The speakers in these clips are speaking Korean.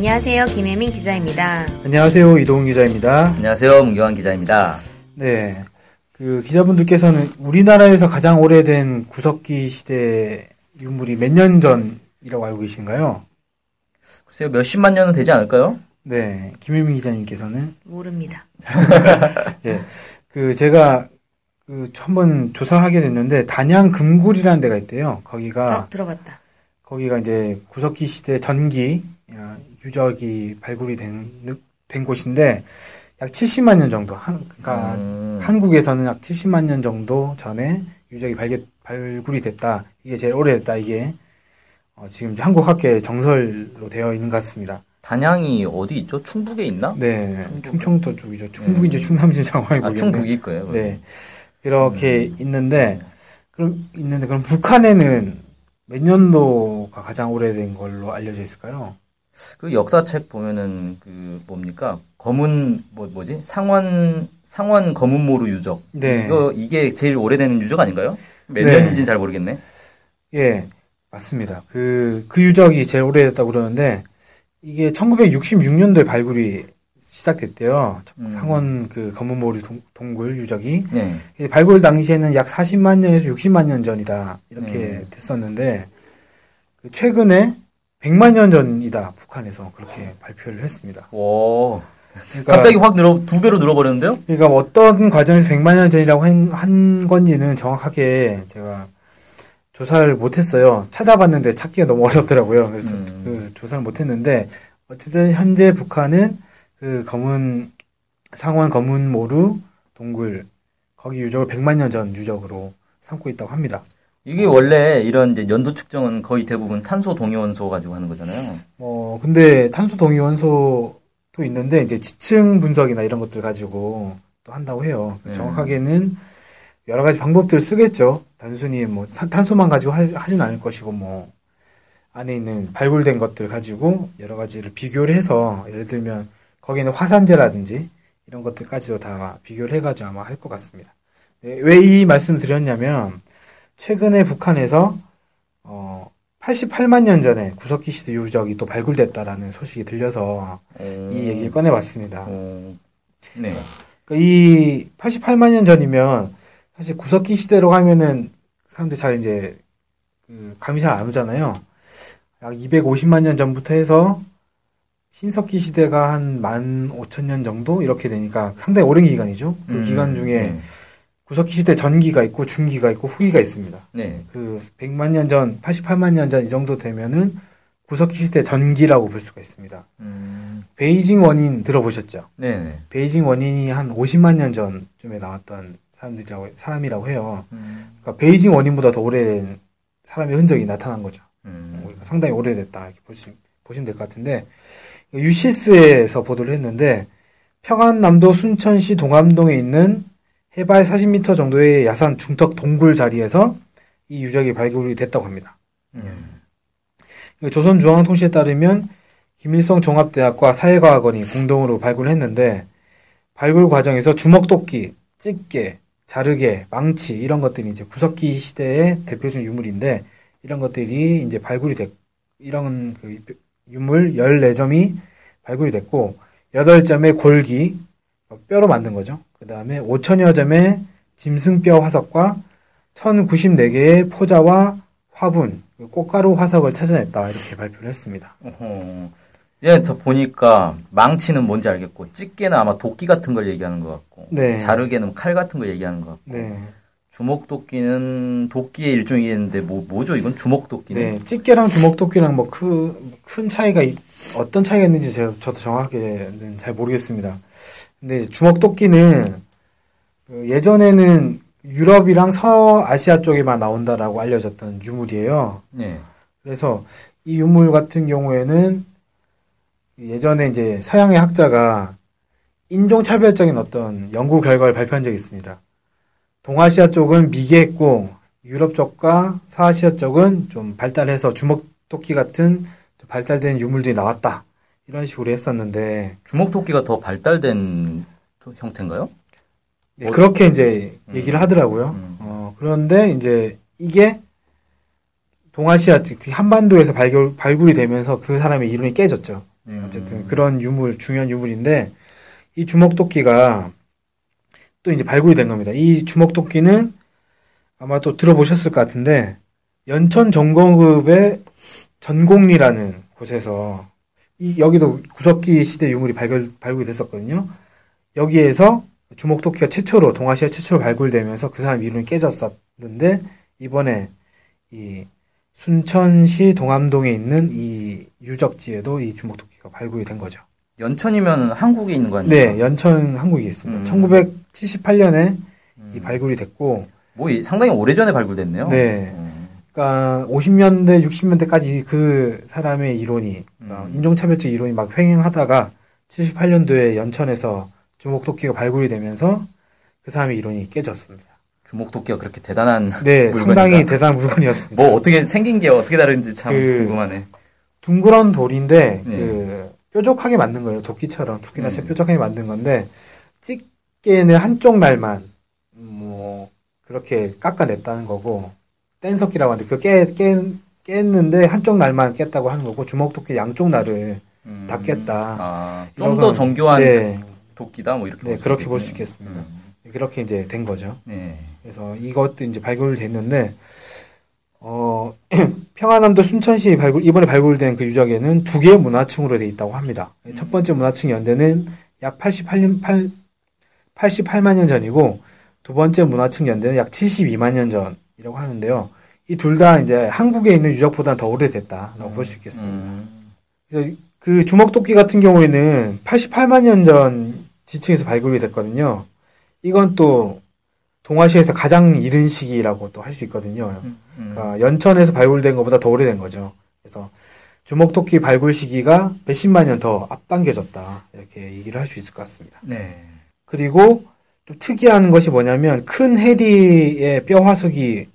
안녕하세요. 김혜민 기자입니다. 안녕하세요. 이동훈 기자입니다. 안녕하세요. 문경환 기자입니다. 네. 그 기자분들께서는 우리나라에서 가장 오래된 구석기 시대 유물이 몇 년 전이라고 알고 계신가요? 글쎄요, 몇십만 년은 되지 않을까요? 네. 김일민 기자님께서는 모릅니다. 예. 그 제가 그 한번 조사를 하게 됐는데 단양 금굴이라는 데가 있대요. 거기가 어, 들어봤다. 거기가 이제 구석기 시대 전기 야, 유적이 발굴이 된, 된 곳인데 약 70만 년 정도 한 그러니까 음. 한국에서는 약 70만 년 정도 전에 유적이 발견, 발굴이 됐다. 이게 제일 오래됐다. 이게 어, 지금 한국 학계 정설로 되어 있는 것 같습니다. 단양이 어디 있죠? 충북에 있나? 네, 충청도 쪽이죠. 충북인지 충남인지 정확히 아, 모르겠네. 충북일 거예요. 네, 그렇게 있는데 그럼 있는데 그럼 북한에는 몇 년도가 가장 오래된 걸로 알려져 있을까요? 그 역사책 보면은 그 뭡니까? 검은 뭐 뭐지? 상원 상원 검은 모루 유적. 네. 이거 이게 제일 오래된 유적 아닌가요? 몇 네. 년인지는 잘 모르겠네. 예, 맞습니다. 그, 그 유적이 제일 오래됐다고 그러는데, 이게 1966년도에 발굴이 시작됐대요. 음. 상원 그 검은모리 동, 동굴 유적이. 네. 이 발굴 당시에는 약 40만 년에서 60만 년 전이다. 이렇게 음. 됐었는데, 그 최근에 100만 년 전이다. 북한에서 그렇게 발표를 했습니다. 오. 그러니까, 갑자기 확 늘어 두 배로 늘어버렸는데요? 그러니까 어떤 과정에서 100만 년 전이라고 한, 한 건지는 정확하게 제가 조사를 못했어요. 찾아봤는데 찾기가 너무 어렵더라고요. 그래서 음. 그 조사를 못했는데 어쨌든 현재 북한은 그 검은 상원 검은 모루 동굴 거기 유적을 100만 년 전 유적으로 삼고 있다고 합니다. 이게 원래 이런 이제 연도 측정은 거의 대부분 탄소 동위원소 가지고 하는 거잖아요. 어 근데 탄소 동위 원소도 있는데 이제 지층 분석이나 이런 것들 가지고 또 한다고 해요. 네. 정확하게는 여러 가지 방법들을 쓰겠죠. 단순히 뭐 산- 탄소만 가지고 하, 하진 않을 것이고 뭐 안에 있는 발굴된 것들 가지고 여러 가지를 비교를 해서 예를 들면 거기는 화산재라든지 이런 것들까지도 다 비교를 해가지고 아마 할 것 같습니다. 네, 왜이 말씀을 드렸냐면 최근에 북한에서 어 88만 년 전에 구석기 시대 유적이 또 발굴됐다라는 소식이 들려서 오. 이 얘기를 꺼내봤습니다. 오. 네. 그러니까 이 88만 년 전이면 사실 구석기 시대로 하면은 사람들이 잘 이제 그 감이 잘 안 오잖아요. 약 250만 년 전부터 해서 신석기 시대가 한 15,000년 정도 이렇게 되니까 상당히 오랜 기간이죠. 그 음, 기간 중에 네. 구석기 시대 전기가 있고 중기가 있고 후기가 있습니다. 네. 그 100만 년 전, 88만 년 전 이 정도 되면은 구석기 시대 전기라고 볼 수가 있습니다. 음. 베이징 원인 들어보셨죠? 네. 네. 베이징 원인이 한 50만 년 전쯤에 나왔던 사람들이라고 사람이라고 해요. 음. 그러니까 베이징 원인보다 더 오래된 사람의 흔적이 나타난 거죠. 음. 그러니까 상당히 오래됐다 이렇게 보시, 보시면 될 것 같은데 유시스에서 보도를 했는데 평안남도 순천시 동암동에 있는 해발 40m 정도의 야산 중턱 동굴 자리에서 이 유적이 발굴이 됐다고 합니다. 음. 조선중앙통신에 따르면 김일성 종합대학과 사회과학원이 공동으로 발굴했는데 발굴 과정에서 주먹도끼, 집게, 자르개, 망치 이런 것들이 이제 구석기 시대의 대표적 유물인데 이런 것들이 이제 발굴이 됐 이런 그 유물 14점이 발굴이 됐고 8점의 골기 뼈로 만든 거죠. 그 다음에 5천여 점의 짐승뼈 화석과 1094개의 포자와 화분, 그 꽃가루 화석을 찾아냈다 이렇게 발표를 했습니다. 어허. 이제 저 보니까 망치는 뭔지 알겠고 집게는 아마 도끼 같은 걸 얘기하는 것 같고 네. 자르개는 칼 같은 걸 얘기하는 것 같고 네, 주먹도끼는 도끼의 일종이겠는데 뭐 뭐죠 이건 주먹도끼는 네, 집게랑 주먹도끼랑 뭐큰 차이가 있- 어떤 차이가 있는지 제- 저도 정확하게는 잘 모르겠습니다. 근데 주먹도끼는 그 예전에는 유럽이랑 서아시아 쪽에만 나온다라고 알려졌던 유물이에요. 네. 그래서 이 유물 같은 경우에는 예전에 이제 서양의 학자가 인종차별적인 어떤 연구 결과를 발표한 적이 있습니다. 동아시아 쪽은 미개했고 유럽 쪽과 서아시아 쪽은 좀 발달해서 주먹토끼 같은 좀 발달된 유물들이 나왔다. 이런 식으로 했었는데 주먹토끼가 더 발달된 토- 형태인가요? 네, 어, 그렇게 이제 얘기를 하더라고요. 음. 어, 그런데 이제 이게 동아시아 특히 한반도에서 발굴, 발굴이 되면서 그 사람의 이론이 깨졌죠. 음. 어쨌든 그런 유물, 중요한 유물인데 이 주먹토끼가 또 이제 발굴이 된 겁니다. 이 주먹토끼는 아마 또 들어보셨을 것 같은데 연천 전공급의 전곡리라는 곳에서 이 여기도 구석기 시대 유물이 발굴 발굴이 됐었거든요. 여기에서 주먹토끼가 최초로 동아시아 최초로 발굴되면서 그 사람 이론이 깨졌었는데 이번에 이 순천시 동암동에 있는 이 유적지에도 이 주먹토끼가 발굴이 된 거죠. 연천이면 한국에 있는 거 아니에요? 네, 연천 한국에 있습니다. 음. 1978년에 이 음. 발굴이 됐고, 뭐 이- 상당히 오래전에 발굴됐네요. 네. 음. 그러니까 50년대, 60년대까지 그 사람의 이론이 그러니까 음. 인종차별적 이론이 막 횡행하다가 78년도에 연천에서 주먹토끼가 발굴이 되면서 그 사람의 이론이 깨졌습니다. 주먹토끼가 그렇게 대단한 네, 물건인가? 상당히 대단한 물건이었습니다. 뭐 어떻게 생긴 게 어떻게 다른지 참 그- 궁금하네. 둥그런 돌인데 네. 그 뾰족하게 만든 거예요. 도끼처럼 도끼날처럼 음. 뾰족하게 만든 건데 집게는 한쪽 날만 뭐 그렇게 깎아냈다는 거고 뗀석기라고 하는데 그 깨 깨, 깼는데 한쪽 날만 깼다고 하는 거고 주먹도끼 양쪽 날을 음. 다 깼다. 아, 이런 좀더 건- 정교한 네, 도끼다 뭐 이렇게 네, 수 그렇게 볼. 수 있겠습니다. 음. 그렇게 이제 된 거죠. 네. 그래서 이것도 이제 발굴됐는데 어 평안남도 순천시 발굴 이번에 발굴된 그 유적에는 두 개의 문화층으로 돼 있다고 합니다. 첫 번째 문화층 연대는 약 88년 8 88만 년 전이고 두 번째 문화층 연대는 약 72만 년 전 이라고 하는데요. 이 둘 다 이제 한국에 있는 유적보다는 더 오래됐다라고 볼수 있겠습니다. 음. 그래서 그 주먹도끼 같은 경우에는 88만 년 전 지층에서 발굴이 됐거든요. 이건 또 동아시아에서 가장 이른 시기라고 또 할 수 있거든요. 음. 그러니까 연천에서 발굴된 것보다 더 오래된 거죠. 그래서 주먹토끼 발굴 시기가 몇십만 년 더 앞당겨졌다. 이렇게 얘기를 할 수 있을 것 같습니다. 네. 그리고 또 특이한 것이 뭐냐면 큰 해리의 뼈 화석이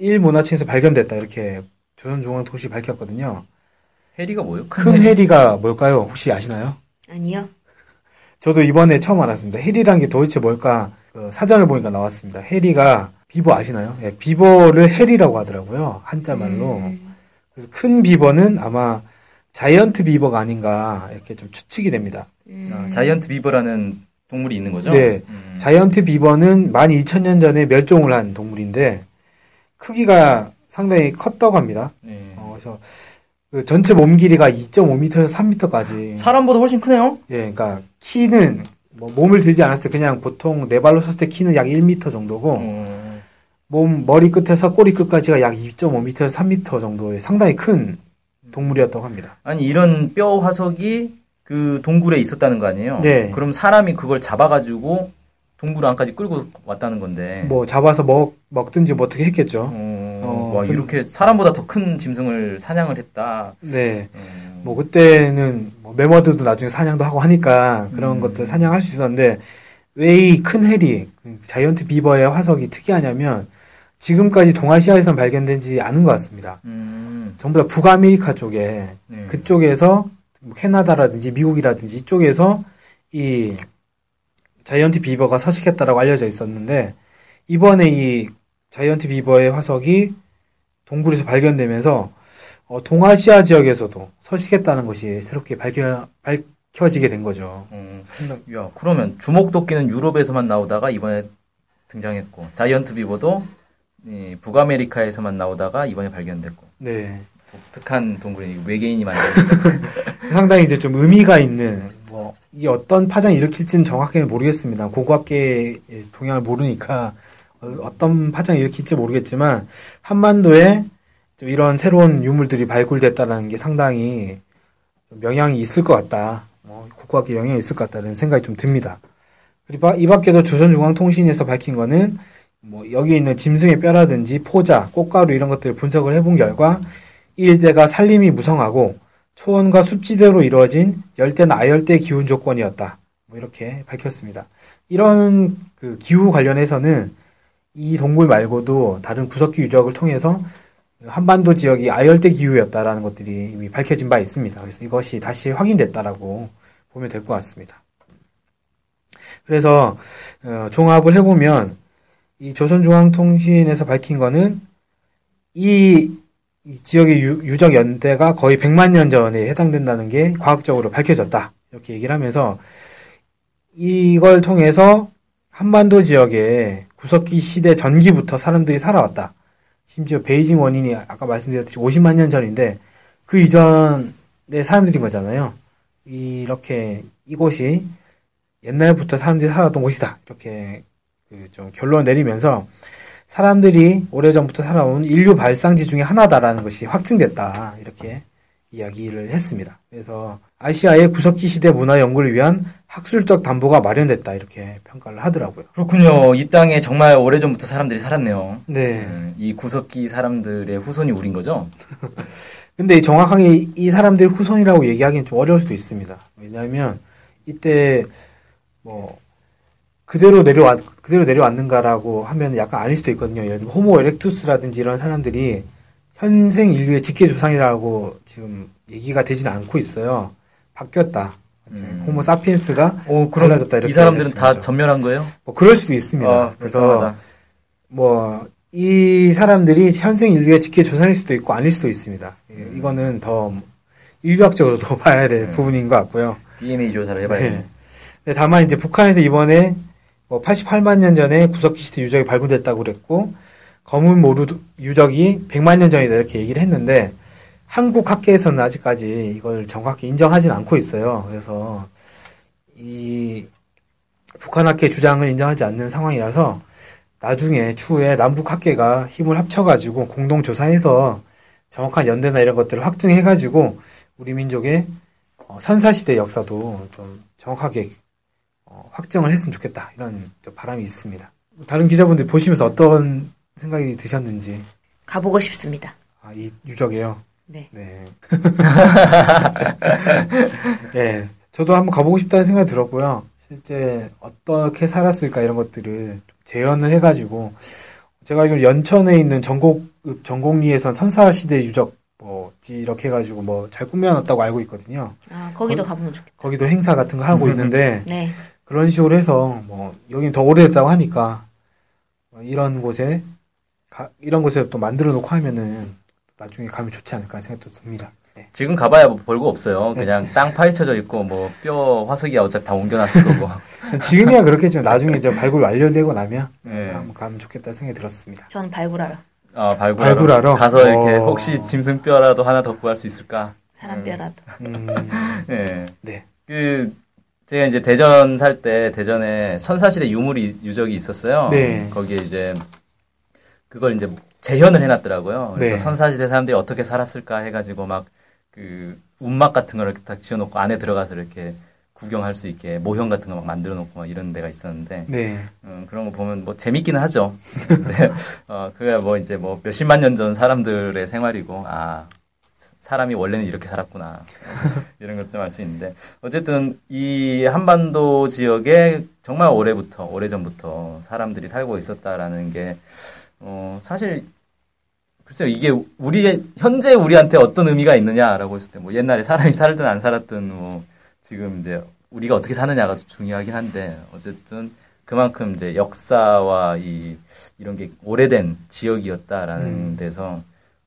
1문화층에서 발견됐다. 이렇게 조선중앙통신이 밝혔거든요. 해리가 뭐예요? 큰 해리 가 뭘까요? 혹시 아시나요? 아니요. 저도 이번에 처음 알았습니다. 해리란 게 도대체 뭘까? 그 사전을 보니까 나왔습니다. 해리가 비버 아시나요? 예, 비버를 해리라고 하더라고요. 한자말로. 음. 그래서 큰 비버는 아마 giant 비버가 아닌가 이렇게 좀 추측이 됩니다. 음. 아, giant 비버라는 동물이 있는 거죠? 네. 음. giant 비버는 12,000년 전에 멸종을 한 동물인데 크기가 상당히 컸다고 합니다. 네. 어, 그래서 그 전체 몸 길이가 2.5m에서 3m까지. 사람보다 훨씬 크네요? 예, 그러니까 키는 뭐 몸을 들지 않았을 때 그냥 보통 네 발로 섰을 때 키는 약 1m 정도고 어, 몸 머리 끝에서 꼬리 끝까지가 약 2.5m에서 3m 정도의 상당히 큰 동물이었다고 합니다. 아니, 이런 뼈 화석이 그 동굴에 있었다는 거 아니에요? 네. 그럼 사람이 그걸 잡아가지고 동굴 안까지 끌고 왔다는 건데. 뭐 잡아서 먹 먹든지 뭐 어떻게 했겠죠. 어, 어, 와, 그- 이렇게 사람보다 더 큰 짐승을 사냥을 했다. 네. 음, 뭐 그때는 뭐 매머드도 나중에 사냥도 하고 하니까 그런 음. 것들 사냥할 수 있었는데 왜 이 큰 해리 그 giant 비버의 화석이 특이하냐면 지금까지 동아시아에선 발견되지 않은 것 같습니다. 음, 전부 다 북아메리카 쪽에 네. 그쪽에서 뭐 캐나다라든지 미국이라든지 이쪽에서 이 giant 비버가 서식했다라고 알려져 있었는데 이번에 이 giant 비버의 화석이 동굴에서 발견되면서 어, 동아시아 지역에서도 서식했다는 것이 새롭게 밝혀, 밝혀지게 된 거죠. 어, 상당- 야, 그러면 주먹도끼는 유럽에서만 나오다가 이번에 등장했고, 자이언트 비버도 이 북아메리카에서만 나오다가 이번에 발견됐고, 네. 독특한 동굴이 외계인이 만든. 상당히 이제 좀 의미가 있는 뭐 이게 어떤 파장을 일으킬지는 정확히는 모르겠습니다. 고고학계의 동향을 모르니까 어, 어떤 파장을 일으킬지 모르겠지만 한반도에 좀 이런 새로운 유물들이 발굴됐다는 게 상당히 좀 영향이 있을 것 같다. 뭐 고고학계 영향이 있을 것 같다는 생각이 좀 듭니다. 그리고 이 밖에도 조선중앙통신에서 밝힌 거는 뭐 여기 있는 짐승의 뼈라든지 포자, 꽃가루 이런 것들을 분석을 해본 결과 이 일대가 산림이 무성하고 초원과 숲지대로 이루어진 열대나 아열대 기온 조건이었다. 뭐 이렇게 밝혔습니다. 이런 그 기후 관련해서는 이 동굴 말고도 다른 구석기 유적을 통해서 한반도 지역이 아열대 기후였다라는 것들이 이미 밝혀진 바 있습니다. 그래서 이것이 다시 확인됐다라고 보면 될 것 같습니다. 그래서 어, 종합을 해보면 이 조선중앙통신에서 밝힌 거는 이, 이 지역의 유, 적 연대가 거의 100만 년 전에 해당된다는 게 과학적으로 밝혀졌다. 이렇게 얘기를 하면서 이걸 통해서 한반도 지역에 구석기 시대 전기부터 사람들이 살아왔다. 심지어 베이징 원인이 아까 말씀드렸듯이 50만 년 전인데 그 이전의 사람들인 거잖아요. 이렇게 이곳이 옛날부터 사람들이 살아왔던 곳이다. 이렇게 그 좀 결론 내리면서 사람들이 오래전부터 살아온 인류 발상지 중에 하나다라는 것이 확증됐다. 이렇게 이야기를 했습니다. 그래서 아시아의 구석기 시대 문화 연구를 위한 학술적 담보가 마련됐다. 이렇게 평가를 하더라고요. 그렇군요. 이 땅에 정말 오래전부터 사람들이 살았네요. 네. 음, 이 구석기 사람들의 후손이 우린 거죠? 근데 정확하게 이 사람들 후손이라고 얘기하기는 좀 어려울 수도 있습니다. 왜냐하면 이때 뭐 그대로 내려왔 그대로 내려왔는가라고 하면 약간 아닐 수도 있거든요. 예를 들면 호모 에렉투스라든지 이런 사람들이 현생 인류의 직계 조상이라고 지금 얘기가 되지는 않고 있어요. 바뀌었다. 음. 호모 사피엔스가 오, 그럼 달라졌다 이렇게 이 사람들은 다. 전멸한 거예요? 뭐 그럴 수도 있습니다. 아, 그래서. 뭐 이 사람들이 현생 인류의 직계 조상일 수도 있고 아닐 수도 있습니다. 예, 이거는 더 인류학적으로도 봐야 될 음. 부분인 것 같고요. DNA 조사를 해봐야지. 네. 네, 다만 이제 북한에서 이번에 뭐 88만 년 전에 구석기 시대 유적이 발굴됐다고 그랬고 검은 모루 유적이 100만 년 전이다 이렇게 얘기를 했는데 한국 학계에서는 아직까지 이걸 정확히 인정하진 않고 있어요. 그래서 이 북한 학계 주장을 인정하지 않는 상황이라서 나중에 추후에 남북 학계가 힘을 합쳐가지고 공동 조사해서 정확한 연대나 이런 것들을 확증해가지고 우리 민족의 어, 선사시대 역사도 좀 정확하게 어, 확정을 했으면 좋겠다 이런 좀 바람이 있습니다. 다른 기자분들 보시면서 어떤 생각이 드셨는지 가보고 싶습니다. 아, 이 유적이요. 네. 네. 네. 저도 한번 가보고 싶다는 생각이 들었고요. 실제 어떻게 살았을까 이런 것들을 좀 재현을 해가지고 제가 알기로 연천에 있는 전곡 전곡리에선 선사 시대 유적 뭐 이렇게 해가지고 뭐 잘 꾸며놨다고 알고 있거든요. 아, 거기도 거- 가보면 좋겠다. 거기도 행사 같은 거 하고 있는데 네. 그런 식으로 해서 뭐 여긴 더 오래됐다고 하니까 뭐 이런 곳에 가- 이런 곳에 또 만들어 놓고 하면은 나중에 가면 좋지 않을까 생각도 듭니다. 네. 지금 가봐야 뭐 별거 없어요. 네, 그냥 땅 파헤쳐져 있고 뭐 뼈 화석이야 어차피 다 옮겨놨을 거고. 지금이야 그렇겠지만 나중에 이제 발굴 완료되고 나면 네. 한번 가면 좋겠다 생각이 들었습니다. 전 발굴하러 아 발굴하러, 발굴하러? 가서 이렇게 어. 혹시 짐승 뼈라도 하나 더 구할 수 있을까? 사람 뼈라도. 음, 네. 네. 그 제가 이제 대전 살 때 대전에 선사시대 유물이 유적이 있었어요. 네. 거기에 이제 그걸 이제 재현을 해놨더라고요. 그래서 네. 선사시대 사람들이 어떻게 살았을까 해가지고 막 그 운막 같은 거를 이렇게 딱 지어놓고 안에 들어가서 이렇게 구경할 수 있게 모형 같은 거 막 만들어 놓고 막 이런 데가 있었는데 네. 음, 그런 거 보면 뭐 재밌기는 하죠. 근데 어 그게 뭐 이제 뭐 몇십만 년 전 사람들의 생활이고 아 사람이 원래는 이렇게 살았구나 이런 걸 좀 알 수 있는데 어쨌든 이 한반도 지역에 정말 오래부터 오래 전부터 사람들이 살고 있었다라는 게 어, 사실 글쎄요 이게 우리 현재 우리한테 어떤 의미가 있느냐라고 했을 때 뭐 옛날에 사람이 살든 안 살았든 뭐 지금 이제 우리가 어떻게 사느냐가 중요하긴 한데 어쨌든 그만큼 이제 역사와 이 이런 게 오래된 지역이었다라는 음. 데서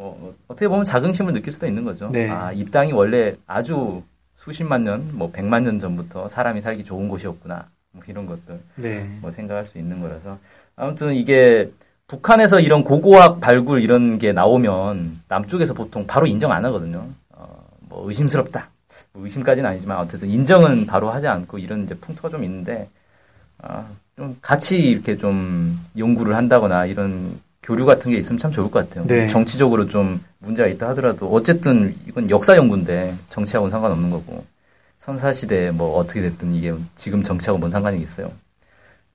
뭐 어떻게 보면 자긍심을 느낄 수도 있는 거죠. 네. 아, 이 땅이 원래 아주 수십만 년, 뭐 백만 년 전부터 사람이 살기 좋은 곳이었구나. 뭐 이런 것들 네. 뭐 생각할 수 있는 거라서 아무튼 이게 북한에서 이런 고고학 발굴 이런 게 나오면 남쪽에서 보통 바로 인정 안 하거든요. 어, 뭐 의심스럽다. 뭐 의심까지는 아니지만 어쨌든 인정은 바로 하지 않고 이런 이제 풍토가 좀 있는데 아, 좀 같이 이렇게 좀 연구를 한다거나 이런 교류 같은 게 있으면 참 좋을 것 같아요. 네. 정치적으로 좀 문제가 있다 하더라도 어쨌든 이건 역사 연구인데 정치하고는 상관없는 거고 선사 시대에 뭐 어떻게 됐든 이게 지금 정치하고 뭔 상관이 있어요.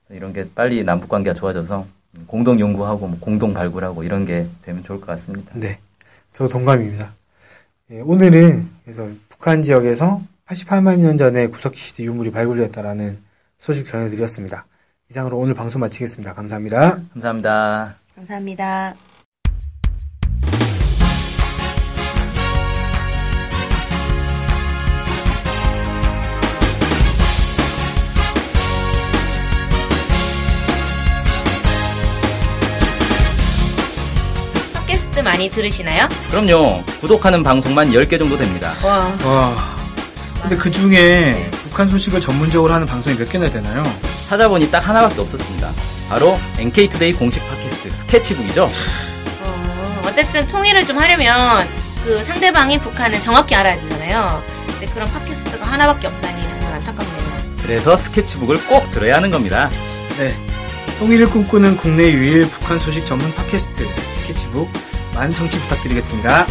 이런 게 빨리 남북 관계가 좋아져서 공동 연구하고 뭐 공동 발굴하고 이런 게 되면 좋을 것 같습니다. 네. 저 동감입니다. 예, 오늘은 그래서 북한 지역에서 88만 년 전에 구석기 시대 유물이 발굴되었다라는 소식 전해드렸습니다. 이상으로 오늘 방송 마치겠습니다. 감사합니다. 감사합니다. 감사합니다. 팟캐스트 많이 들으시나요? 그럼요. 구독하는 방송만 10개 정도 됩니다. 와, 와. 근데 그 중에 북한 소식을 전문적으로 하는 방송이 몇 개나 되나요? 찾아보니 딱 하나밖에 없었습니다. 바로 NK투데이 공식 팟캐스트 스케치북이죠. 어, 어쨌든 통일을 좀 하려면 그 상대방이 북한을 정확히 알아야 되잖아요. 근데 그런 팟캐스트가 하나밖에 없다니 정말 안타깝네요. 그래서 스케치북을 꼭 들어야 하는 겁니다. 네. 통일을 꿈꾸는 국내 유일 북한 소식 전문 팟캐스트 스케치북 많은 청취 부탁드리겠습니다.